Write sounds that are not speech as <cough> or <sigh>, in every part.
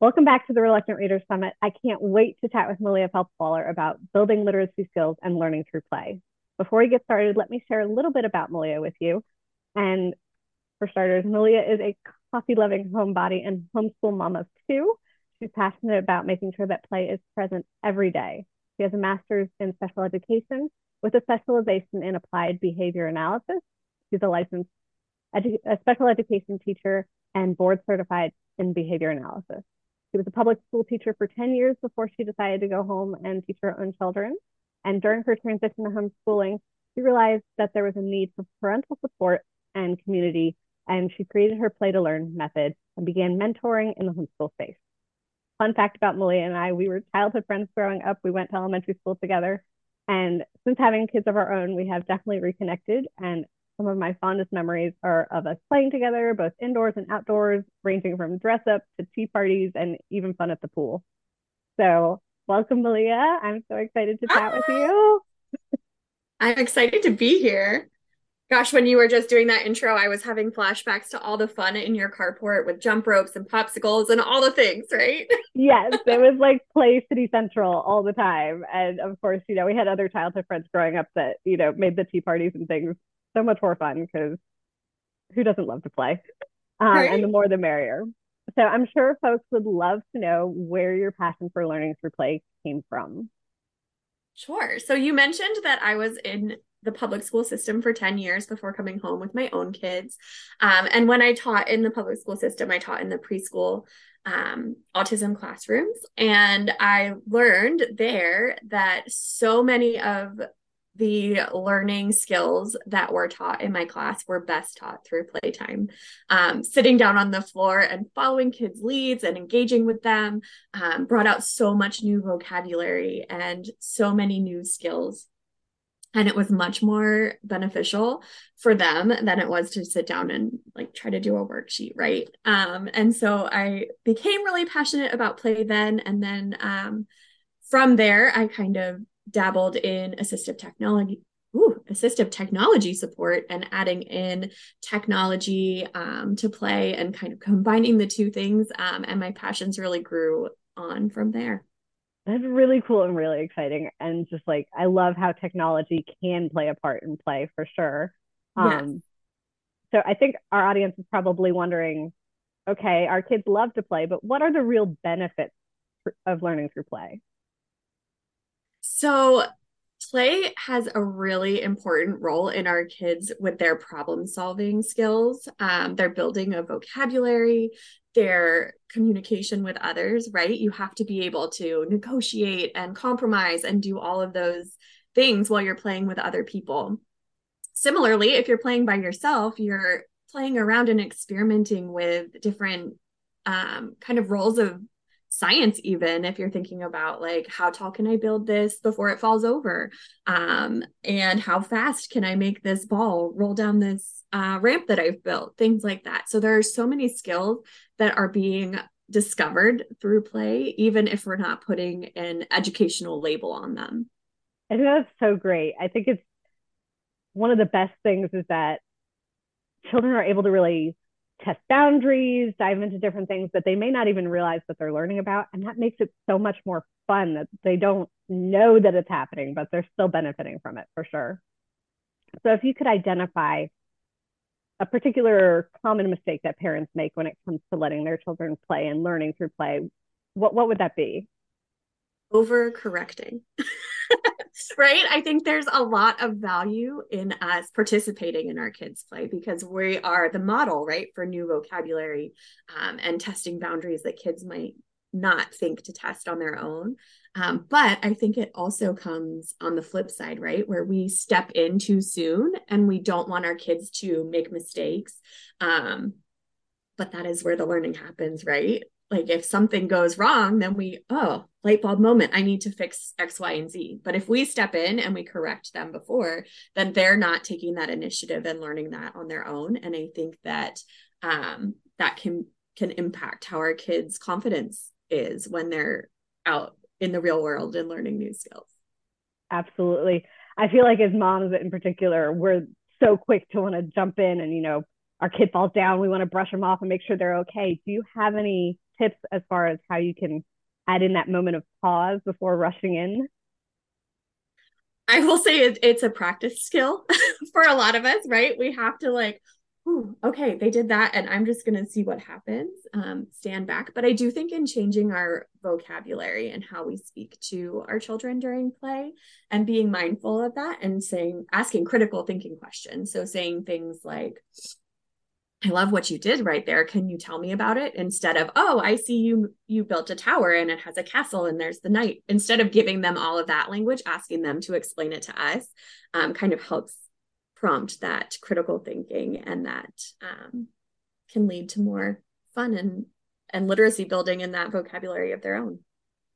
Welcome back to the Reluctant Readers Summit. I can't wait to chat with Malia Phelps-Waller about building literacy skills and learning through play. Before we get started, let me share a little bit about Malia with you. And for starters, Malia is a coffee-loving homebody and homeschool mom of two. She's passionate about making sure that play is present every day. She has a master's in special education with a specialization in applied behavior analysis. She's a licensed edu a special education teacher and board certified in behavior analysis. She was a public school teacher for 10 years before she decided to go home and teach her own children. And during her transition to homeschooling, she realized that there was a need for parental support and community, and she created her Play to Learn method and began mentoring in the homeschool space. Fun fact about Malia and I, we were childhood friends growing up. We went to elementary school together. And since having kids of our own, we have definitely reconnected. And some of my fondest memories are of us playing together, both indoors and outdoors, ranging from dress up to tea parties and even fun at the pool. So, welcome, Malia. I'm so excited to chat with you. <laughs> I'm excited to be here. Gosh, when you were just doing that intro, I was having flashbacks to all the fun in your carport with jump ropes and popsicles and all the things, right? <laughs> yes, it was like play city central all the time. And of course, you know, we had other childhood friends growing up that, you know, made the tea parties and things so much more fun because who doesn't love to play? Um, right. And the more the merrier. So I'm sure folks would love to know where your passion for learning through play came from. Sure. So you mentioned that I was in the public school system for 10 years before coming home with my own kids. Um, and when I taught in the public school system, I taught in the preschool um, autism classrooms. And I learned there that so many of the learning skills that were taught in my class were best taught through playtime. Um, sitting down on the floor and following kids' leads and engaging with them um, brought out so much new vocabulary and so many new skills. And it was much more beneficial for them than it was to sit down and like try to do a worksheet, right? Um, and so I became really passionate about play then. And then um, from there, I kind of dabbled in assistive technology ooh, assistive technology support and adding in technology um, to play and kind of combining the two things. Um, and my passions really grew on from there. That's really cool and really exciting. And just like, I love how technology can play a part in play for sure. Um, yes. So I think our audience is probably wondering okay, our kids love to play, but what are the real benefits of learning through play? So, play has a really important role in our kids with their problem solving skills, um, their building of vocabulary, their communication with others, right? You have to be able to negotiate and compromise and do all of those things while you're playing with other people. Similarly, if you're playing by yourself, you're playing around and experimenting with different um, kind of roles of science even if you're thinking about like how tall can i build this before it falls over? Um, and how fast can i make this ball roll down this uh, ramp that i've built? Things like that. So there are so many skills that are being discovered through play even if we're not putting an educational label on them. I think that's so great. I think it's one of the best things is that children are able to really test boundaries, dive into different things that they may not even realize that they're learning about. And that makes it so much more fun that they don't know that it's happening, but they're still benefiting from it for sure. So if you could identify a particular common mistake that parents make when it comes to letting their children play and learning through play, what, what would that be? Overcorrecting. <laughs> <laughs> right? I think there's a lot of value in us participating in our kids' play because we are the model, right, for new vocabulary um, and testing boundaries that kids might not think to test on their own. Um, but I think it also comes on the flip side, right? Where we step in too soon and we don't want our kids to make mistakes. Um, but that is where the learning happens, right? Like if something goes wrong then we oh light bulb moment i need to fix x y and z. But if we step in and we correct them before then they're not taking that initiative and learning that on their own. And i think that um, that can can impact how our kids confidence is when they're out in the real world and learning new skills. Absolutely. I feel like as moms in particular we're so quick to want to jump in and you know our kid falls down we want to brush them off and make sure they're okay. Do you have any tips as far as how you can add in that moment of pause before rushing in? I will say it, it's a practice skill <laughs> for a lot of us, right? We have to like, okay, they did that, and I'm just going to see what happens, um, stand back. But I do think in changing our vocabulary and how we speak to our children during play and being mindful of that and saying, asking critical thinking questions. So saying things like, I love what you did right there. Can you tell me about it? Instead of, oh, I see you you built a tower and it has a castle and there's the knight. Instead of giving them all of that language, asking them to explain it to us um, kind of helps prompt that critical thinking and that um, can lead to more fun and and literacy building in that vocabulary of their own.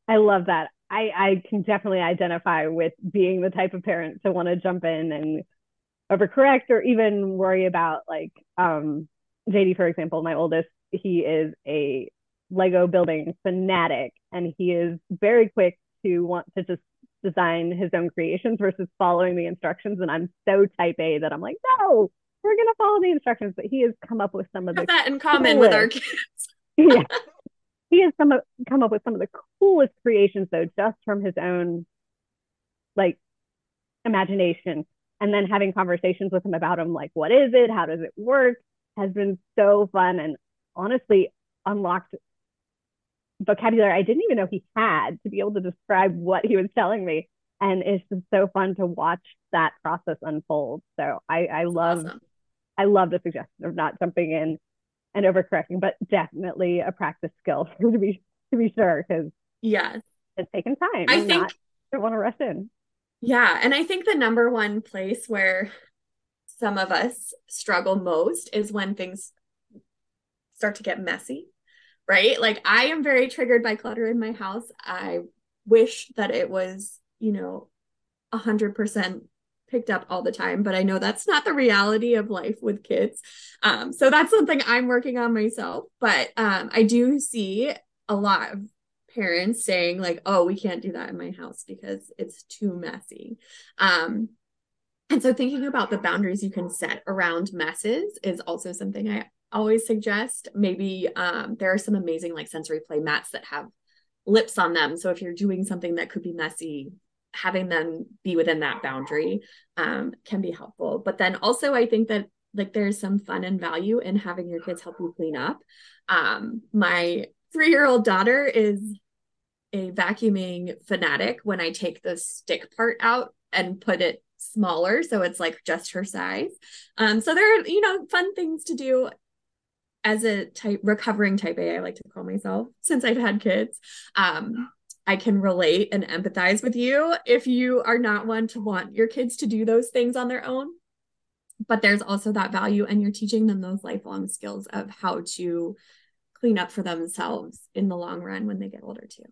I love that. I, I can definitely identify with being the type of parent to want to jump in and overcorrect or even worry about like um JD, for example, my oldest, he is a Lego building fanatic and he is very quick to want to just design his own creations versus following the instructions. And I'm so type A that I'm like, no, we're gonna follow the instructions. But he has come up with some of the that in common coolest. with our kids. <laughs> <laughs> yeah. He has some come up with some of the coolest creations though, just from his own like imagination. And then having conversations with him about him, like, what is it? How does it work? Has been so fun and honestly unlocked vocabulary I didn't even know he had to be able to describe what he was telling me. And it's just so fun to watch that process unfold. So I, I love awesome. I love the suggestion of not jumping in and overcorrecting, but definitely a practice skill <laughs> to be to be sure because yes, it's taken time. I think don't want to rush in. Yeah, and I think the number one place where some of us struggle most is when things start to get messy, right? Like I am very triggered by clutter in my house. I wish that it was, you know, a hundred percent picked up all the time, but I know that's not the reality of life with kids. Um, so that's something I'm working on myself. But um, I do see a lot of parents saying like, "Oh, we can't do that in my house because it's too messy." Um, and so thinking about the boundaries you can set around messes is also something I always suggest. Maybe um, there are some amazing like sensory play mats that have lips on them. So if you're doing something that could be messy, having them be within that boundary um, can be helpful. But then also, I think that like there's some fun and value in having your kids help you clean up. Um, my three year old daughter is a vacuuming fanatic when I take the stick part out and put it smaller so it's like just her size. Um so there are you know fun things to do as a type recovering type a i like to call myself since i've had kids. Um i can relate and empathize with you if you are not one to want your kids to do those things on their own. But there's also that value and you're teaching them those lifelong skills of how to clean up for themselves in the long run when they get older too.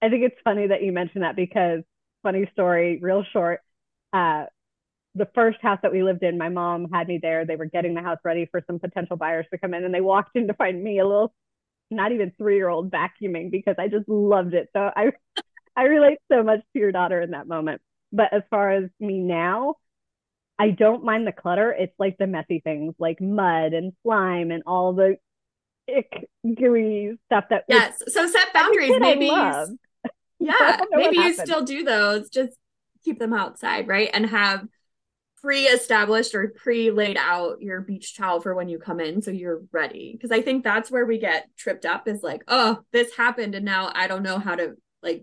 I think it's funny that you mentioned that because funny story real short uh, the first house that we lived in, my mom had me there. They were getting the house ready for some potential buyers to come in, and they walked in to find me, a little, not even three year old, vacuuming because I just loved it. So I, <laughs> I relate so much to your daughter in that moment. But as far as me now, I don't mind the clutter. It's like the messy things, like mud and slime and all the ick, gooey stuff that. Yes. So set boundaries. Maybe. yeah. Maybe you <laughs> still do those. Just keep them outside, right? And have pre-established or pre-laid out your beach towel for when you come in so you're ready because i think that's where we get tripped up is like oh this happened and now i don't know how to like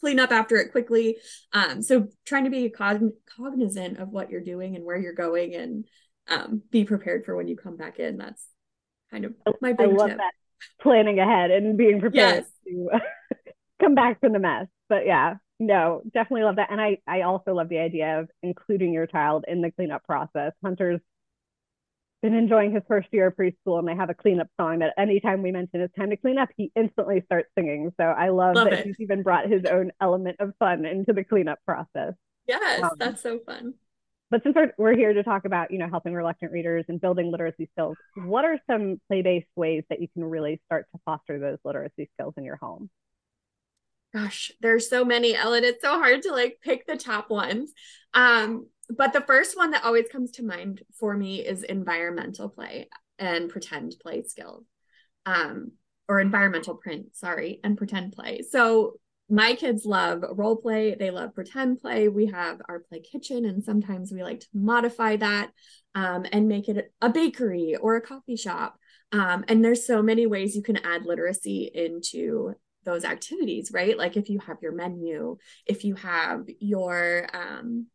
clean up after it quickly um so trying to be cogn- cognizant of what you're doing and where you're going and um be prepared for when you come back in that's kind of my big I love tip. that planning ahead and being prepared yes. to <laughs> come back from the mess but yeah no, definitely love that. And I, I also love the idea of including your child in the cleanup process. Hunter's been enjoying his first year of preschool and they have a cleanup song that anytime we mention it's time to clean up, he instantly starts singing. So I love, love that it. he's even brought his own element of fun into the cleanup process. Yes, um, that's so fun. But since we're, we're here to talk about, you know, helping reluctant readers and building literacy skills, what are some play-based ways that you can really start to foster those literacy skills in your home? Gosh, there's so many, Ellen. It's so hard to like pick the top ones. Um, but the first one that always comes to mind for me is environmental play and pretend play skills. Um, or environmental print, sorry, and pretend play. So my kids love role play, they love pretend play. We have our play kitchen, and sometimes we like to modify that um, and make it a bakery or a coffee shop. Um, and there's so many ways you can add literacy into those activities, right? Like if you have your menu, if you have your um,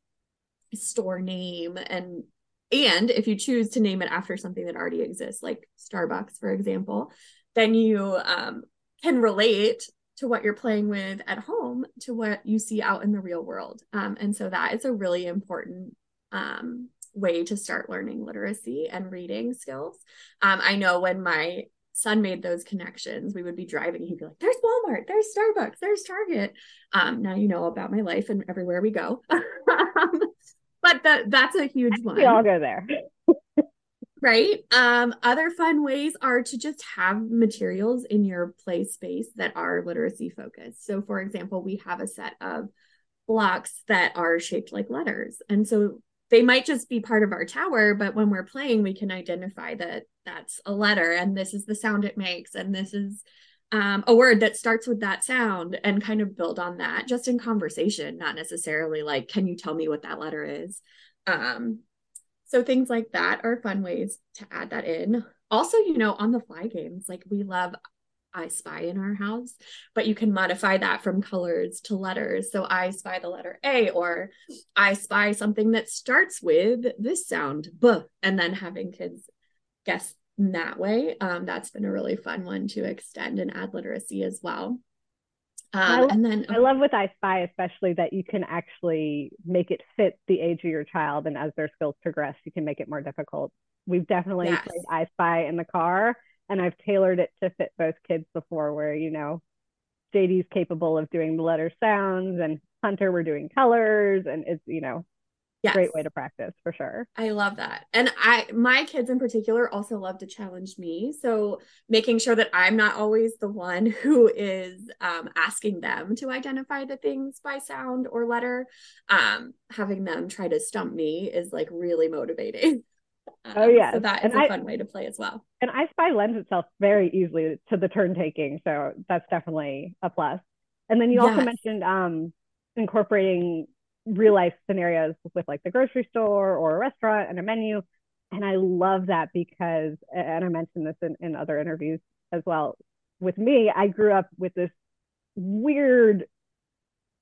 store name, and and if you choose to name it after something that already exists, like Starbucks, for example, then you um, can relate to what you're playing with at home to what you see out in the real world. Um, and so that is a really important um, way to start learning literacy and reading skills. Um, I know when my son made those connections, we would be driving, he'd be like, There's Walmart, there's Starbucks, there's Target. Um, now you know about my life and everywhere we go. <laughs> Um, but that that's a huge one. We all go there right um other fun ways are to just have materials in your play space that are literacy focused so for example we have a set of blocks that are shaped like letters and so they might just be part of our tower but when we're playing we can identify that that's a letter and this is the sound it makes and this is um, a word that starts with that sound and kind of build on that just in conversation not necessarily like can you tell me what that letter is um, so things like that are fun ways to add that in. Also, you know, on the fly games, like we love I spy in our house, but you can modify that from colors to letters. So I spy the letter A, or I spy something that starts with this sound, B, and then having kids guess in that way. Um, that's been a really fun one to extend and add literacy as well. Um, and then I love with I Spy, especially that you can actually make it fit the age of your child. And as their skills progress, you can make it more difficult. We've definitely yes. played I Spy in the car, and I've tailored it to fit both kids before, where, you know, JD's capable of doing the letter sounds, and Hunter, we're doing colors, and it's, you know, yes. great way to practice for sure. I love that. And I my kids in particular also love to challenge me. So making sure that I'm not always the one who is um, asking them to identify the things by sound or letter, um, having them try to stump me is like really motivating. <laughs> Um, oh yeah, so that is and a I, fun way to play as well. And I Spy lends itself very easily to the turn taking, so that's definitely a plus. And then you yes. also mentioned um, incorporating real life scenarios with like the grocery store or a restaurant and a menu. And I love that because, and I mentioned this in, in other interviews as well. With me, I grew up with this weird,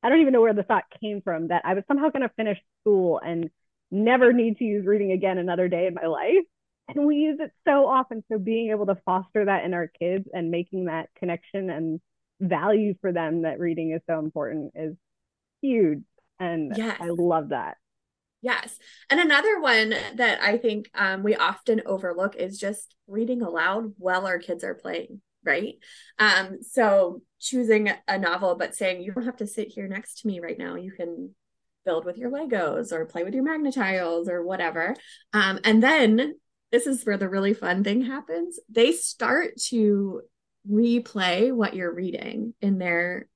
I don't even know where the thought came from that I was somehow going to finish school and never need to use reading again another day in my life. And we use it so often. So being able to foster that in our kids and making that connection and value for them that reading is so important is huge. And yes. I love that. Yes. And another one that I think um, we often overlook is just reading aloud while our kids are playing, right? Um, so choosing a novel, but saying, you don't have to sit here next to me right now. You can build with your Legos or play with your Magna-Tiles or whatever. Um, and then this is where the really fun thing happens. They start to replay what you're reading in their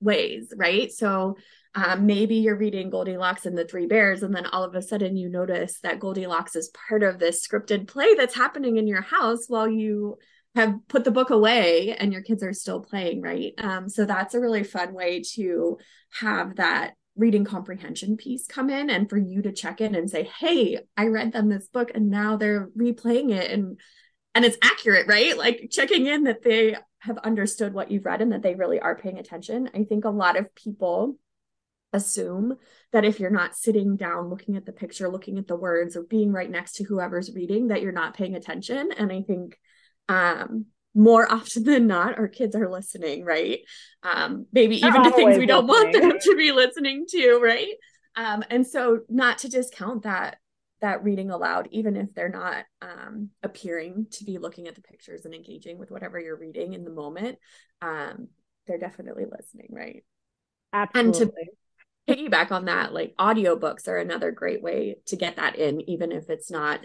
ways, right? So um, maybe you're reading Goldilocks and the Three Bears, and then all of a sudden you notice that Goldilocks is part of this scripted play that's happening in your house while you have put the book away and your kids are still playing, right? Um, so that's a really fun way to have that reading comprehension piece come in and for you to check in and say, hey, I read them this book and now they're replaying it and and it's accurate, right? Like checking in that they have understood what you've read and that they really are paying attention. I think a lot of people assume that if you're not sitting down looking at the picture looking at the words or being right next to whoever's reading that you're not paying attention and i think um more often than not our kids are listening right um maybe even to things we don't want them to be listening to right um and so not to discount that that reading aloud even if they're not um appearing to be looking at the pictures and engaging with whatever you're reading in the moment um they're definitely listening right Absolutely. and to piggyback on that, like audiobooks are another great way to get that in, even if it's not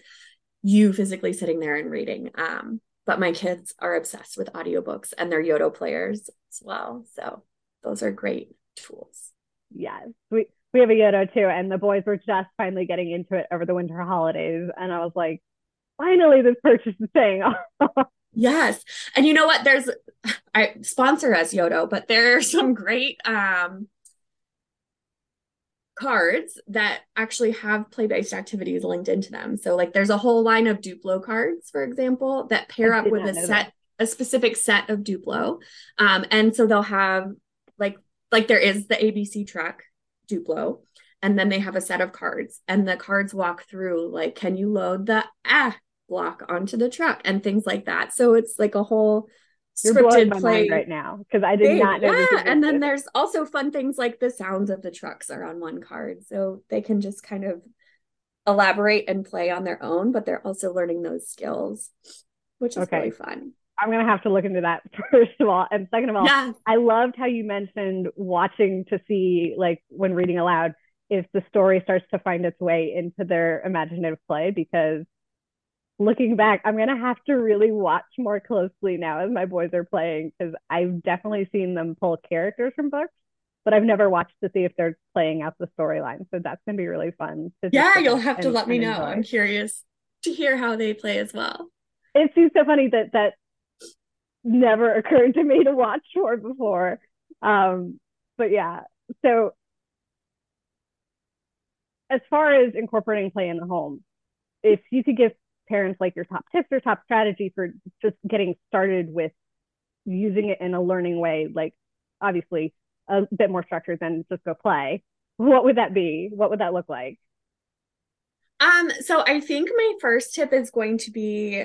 you physically sitting there and reading. Um, but my kids are obsessed with audiobooks and they're Yoto players as well. So those are great tools. Yes. We we have a Yoto too, and the boys were just finally getting into it over the winter holidays. And I was like, finally this purchase is paying off. <laughs> Yes. And you know what? There's I sponsor as Yoto, but there are some great um cards that actually have play-based activities linked into them. So like there's a whole line of Duplo cards, for example, that pair up with a set that. a specific set of Duplo. Um and so they'll have like like there is the ABC truck Duplo and then they have a set of cards and the cards walk through like can you load the ah block onto the truck and things like that. So it's like a whole You're scripted play right now because I did thing. not know. Yeah, and then there's also fun things like the sounds of the trucks are on one card, so they can just kind of elaborate and play on their own, but they're also learning those skills, which is okay. really fun. I'm gonna have to look into that <laughs> first of all, and second of all, yeah. I loved how you mentioned watching to see like when reading aloud if the story starts to find its way into their imaginative play because looking back, I'm gonna have to really watch more closely now as my boys are playing because I've definitely seen them pull characters from books, but I've never watched to see if they're playing out the storyline. So that's gonna be really fun. To. Yeah, you'll have to let me know. Enjoy. I'm curious to hear how they play as well. It's just so funny that that never occurred to me to watch for before. Um, but yeah, so as far as incorporating play in the home, if you could give parents like your top tips or top strategy for just getting started with using it in a learning way like obviously a bit more structured than just go play. What would that be? What would that look like? Um so i think my first tip is going to be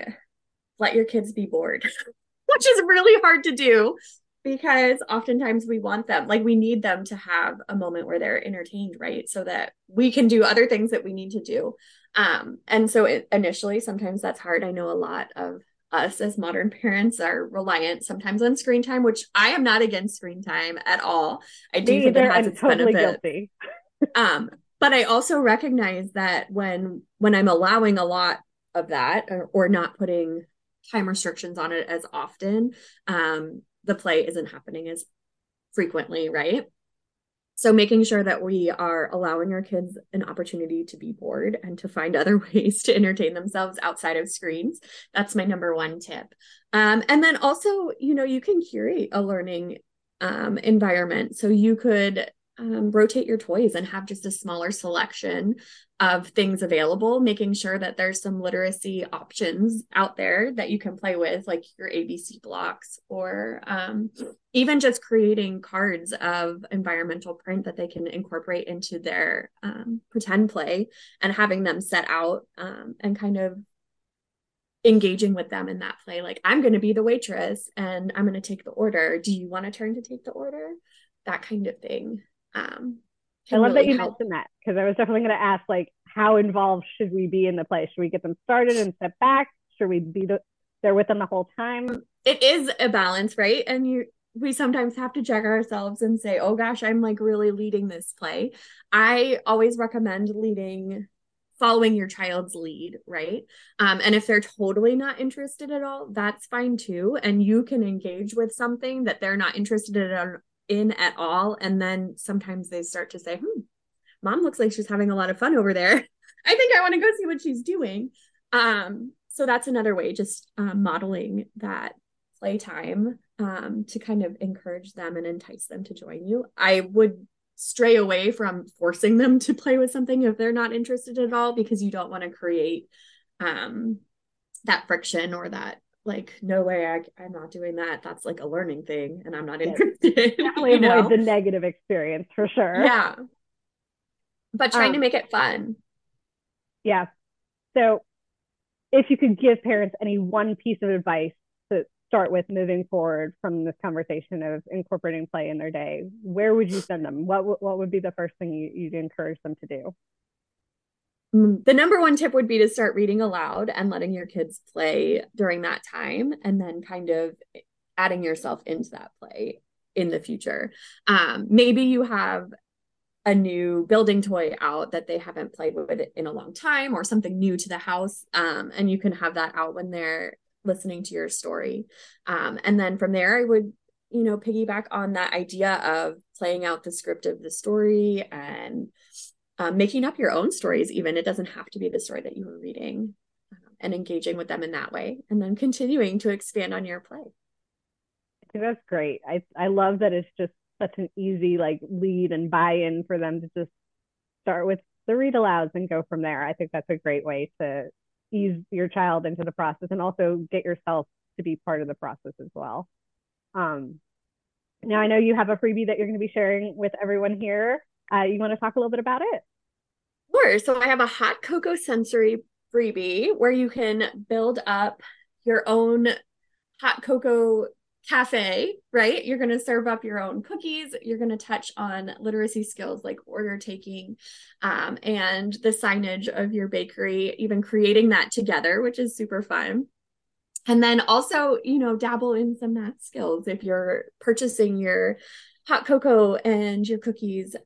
let your kids be bored <laughs> which is really hard to do because oftentimes we want them like we need them to have a moment where they're entertained right? So that we can do other things that we need to do. Um and so it, initially sometimes that's hard. I know a lot of us as modern <laughs> parents are reliant sometimes on screen time which i am not against screen time at all. I do think it has its totally benefits <laughs> um but i also recognize that when when i'm allowing a lot of that or, or not putting time restrictions on it as often um the play isn't happening as frequently, right? So making sure that we are allowing our kids an opportunity to be bored and to find <laughs> other ways to entertain themselves outside of screens. That's my number one tip. Um, and then also, you know, you can curate a learning um, environment. So you could um, rotate your toys and have just a smaller selection of things available, making sure that there's some literacy options out there that you can play with, like your ABC blocks, or um, even just creating cards of environmental print that they can incorporate into their um, pretend play and having them set out um, and kind of engaging with them in that play. Like, I'm going to be the waitress and I'm going to take the order. Do you want to turn to take the order? That kind of thing. Um, I love really that you help. mentioned that because I was definitely going to ask, like, how involved should we be in the play? Should we get them started and step back? Should we be the, there with them the whole time? It is a balance, right? And you, we sometimes have to check ourselves and say, oh gosh, I'm like really leading this play. I always recommend leading following your child's lead, right? Um, and if they're totally not interested at all, that's fine too. And you can engage with something that they're not interested in in at all. And then sometimes they start to say, hmm, mom looks like she's having a lot of fun over there. <laughs> I think I want to go see what she's doing. Um, so that's another way, just um, modeling that playtime um, to kind of encourage them and entice them to join you. I would stray away from forcing them to play with something if they're not interested at all because you don't want to create um, that friction or that like no way I, i'm not doing that. That's like a learning thing and i'm not interested <laughs> definitely avoid know? the negative experience for sure. Yeah. But trying um, to make it fun. yeah. So if you could give parents any one piece of advice to start with moving forward from this conversation of incorporating play in their day where would you send them? What what would be the first thing you, you'd encourage them to do the number one tip would be to start reading aloud and letting your kids play during that time and then kind of adding yourself into that play in the future. Um, maybe you have a new building toy out that they haven't played with in a long time or something new to the house um, and you can have that out when they're listening to your story. Um, and then from there i would you know piggyback on that idea of playing out the script of the story and um, making up your own stories even. It doesn't have to be the story that you were reading um, and engaging with them in that way and then continuing to expand on your play. I think that's great. I i love that it's just such an easy like lead and buy-in for them to just start with the read alouds and go from there. I think that's a great way to ease your child into the process and also get yourself to be part of the process as well. Um, now i know you have a freebie that you're going to be sharing with everyone here uh, you want to talk a little bit about it Sure. So I have a hot cocoa sensory freebie where you can build up your own hot cocoa cafe, right? You're going to serve up your own cookies. You're going to touch on literacy skills like order taking um, and the signage of your bakery, even creating that together, which is super fun. And then also, you know, dabble in some math skills if you're purchasing your hot cocoa and your cookies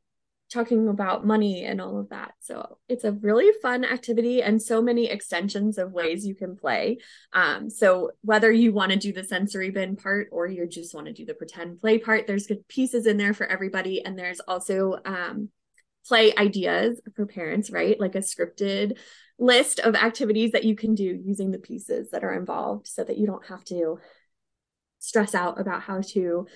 talking about money and all of that. So it's a really fun activity and so many extensions of ways you can play. Um, so whether you want to do the sensory bin part or you just want to do the pretend play part, there's good pieces in there for everybody. And there's also um, play ideas for parents, right? Like a scripted list of activities that you can do using the pieces that are involved so that you don't have to stress out about how to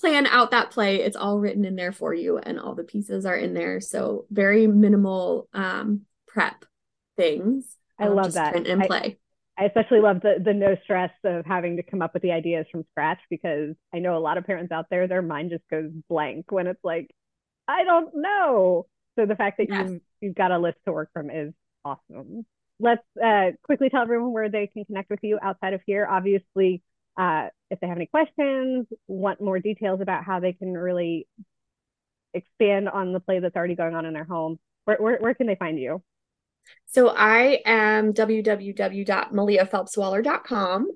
plan out that play. It's all written in there for you and all the pieces are in there. So very minimal um, prep things. I um, love that. and play. I, I especially love the the no stress of having to come up with the ideas from scratch because I know a lot of parents out there, their mind just goes blank when it's like, I don't know. So the fact that yes. you've you've got a list to work from is awesome. Let's uh, quickly tell everyone where they can connect with you outside of here. Obviously, uh, if they have any questions, want more details about how they can really expand on the play that's already going on in their home, where, where, where can they find you? So I am www.maliaphelpswaller.com,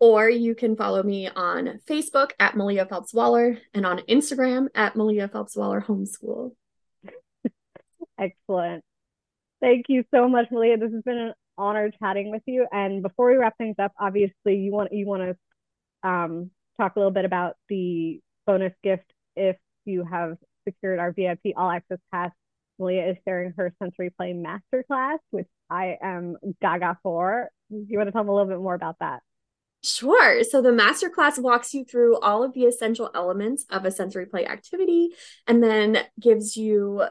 or you can follow me on Facebook at Malia Phelps Waller and on Instagram at Malia Phelps Waller Homeschool. <laughs> Excellent. Thank you so much, Malia. This has been an honor chatting with you. And before we wrap things up, obviously you want you want to um, talk a little bit about the bonus gift if you have secured our VIP All Access Pass. Malia is sharing her sensory play masterclass, which I am gaga for. Do you want to tell me a little bit more about that? Sure. So the masterclass walks you through all of the essential elements of a sensory play activity and then gives you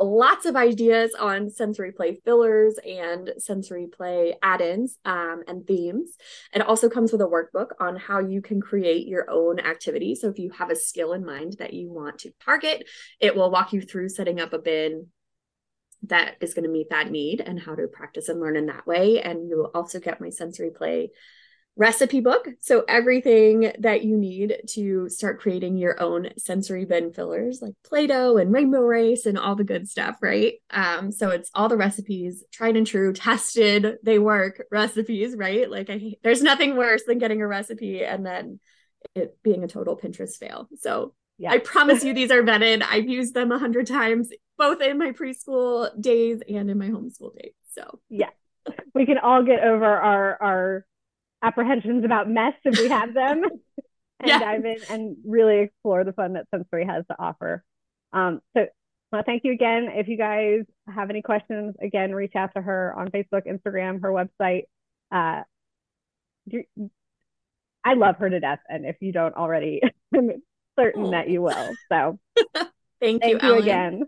lots of ideas on sensory play fillers and sensory play add-ins um, and themes. It also comes with a workbook on how you can create your own activity. So if you have a skill in mind that you want to target it will walk you through setting up a bin that is going to meet that need and how to practice and learn in that way. And you will also get my sensory play recipe book. So everything that you need to start creating your own sensory bin fillers like Play-Doh and Rainbow Rice and all the good stuff, right? Um, so it's all the recipes, tried and true, <laughs> tested, they work recipes, right? Like I there's nothing worse than getting a recipe and then it being a total Pinterest fail. So yeah. I promise you <laughs> these are vetted. I've used them a hundred times, both in my preschool days and in my homeschool days. So yeah. We can all get over our our apprehensions about mess if we have them <laughs> and yeah. dive in and really explore the fun that sensory has to offer. Um, so well, thank you again. If you guys have any questions again reach out to her on facebook instagram her website. Uh, i love her to death and if you don't already <laughs> i'm certain oh. that you will. So thank, <laughs> thank you, you again